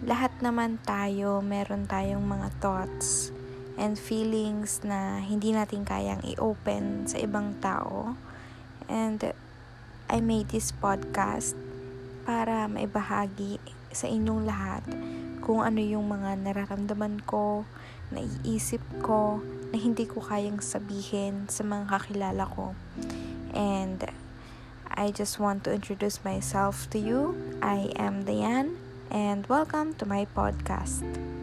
lahat naman tayo, meron tayong mga thoughts and feelings na hindi natin kayang i-open sa ibang tao. And I made this podcast para maibahagi sa inyong lahat kung ano yung mga nararamdaman ko, naiisip ko, na hindi ko kayang sabihin sa mga kakilala ko. And I just want to introduce myself to you. I am Diane and welcome to my podcast.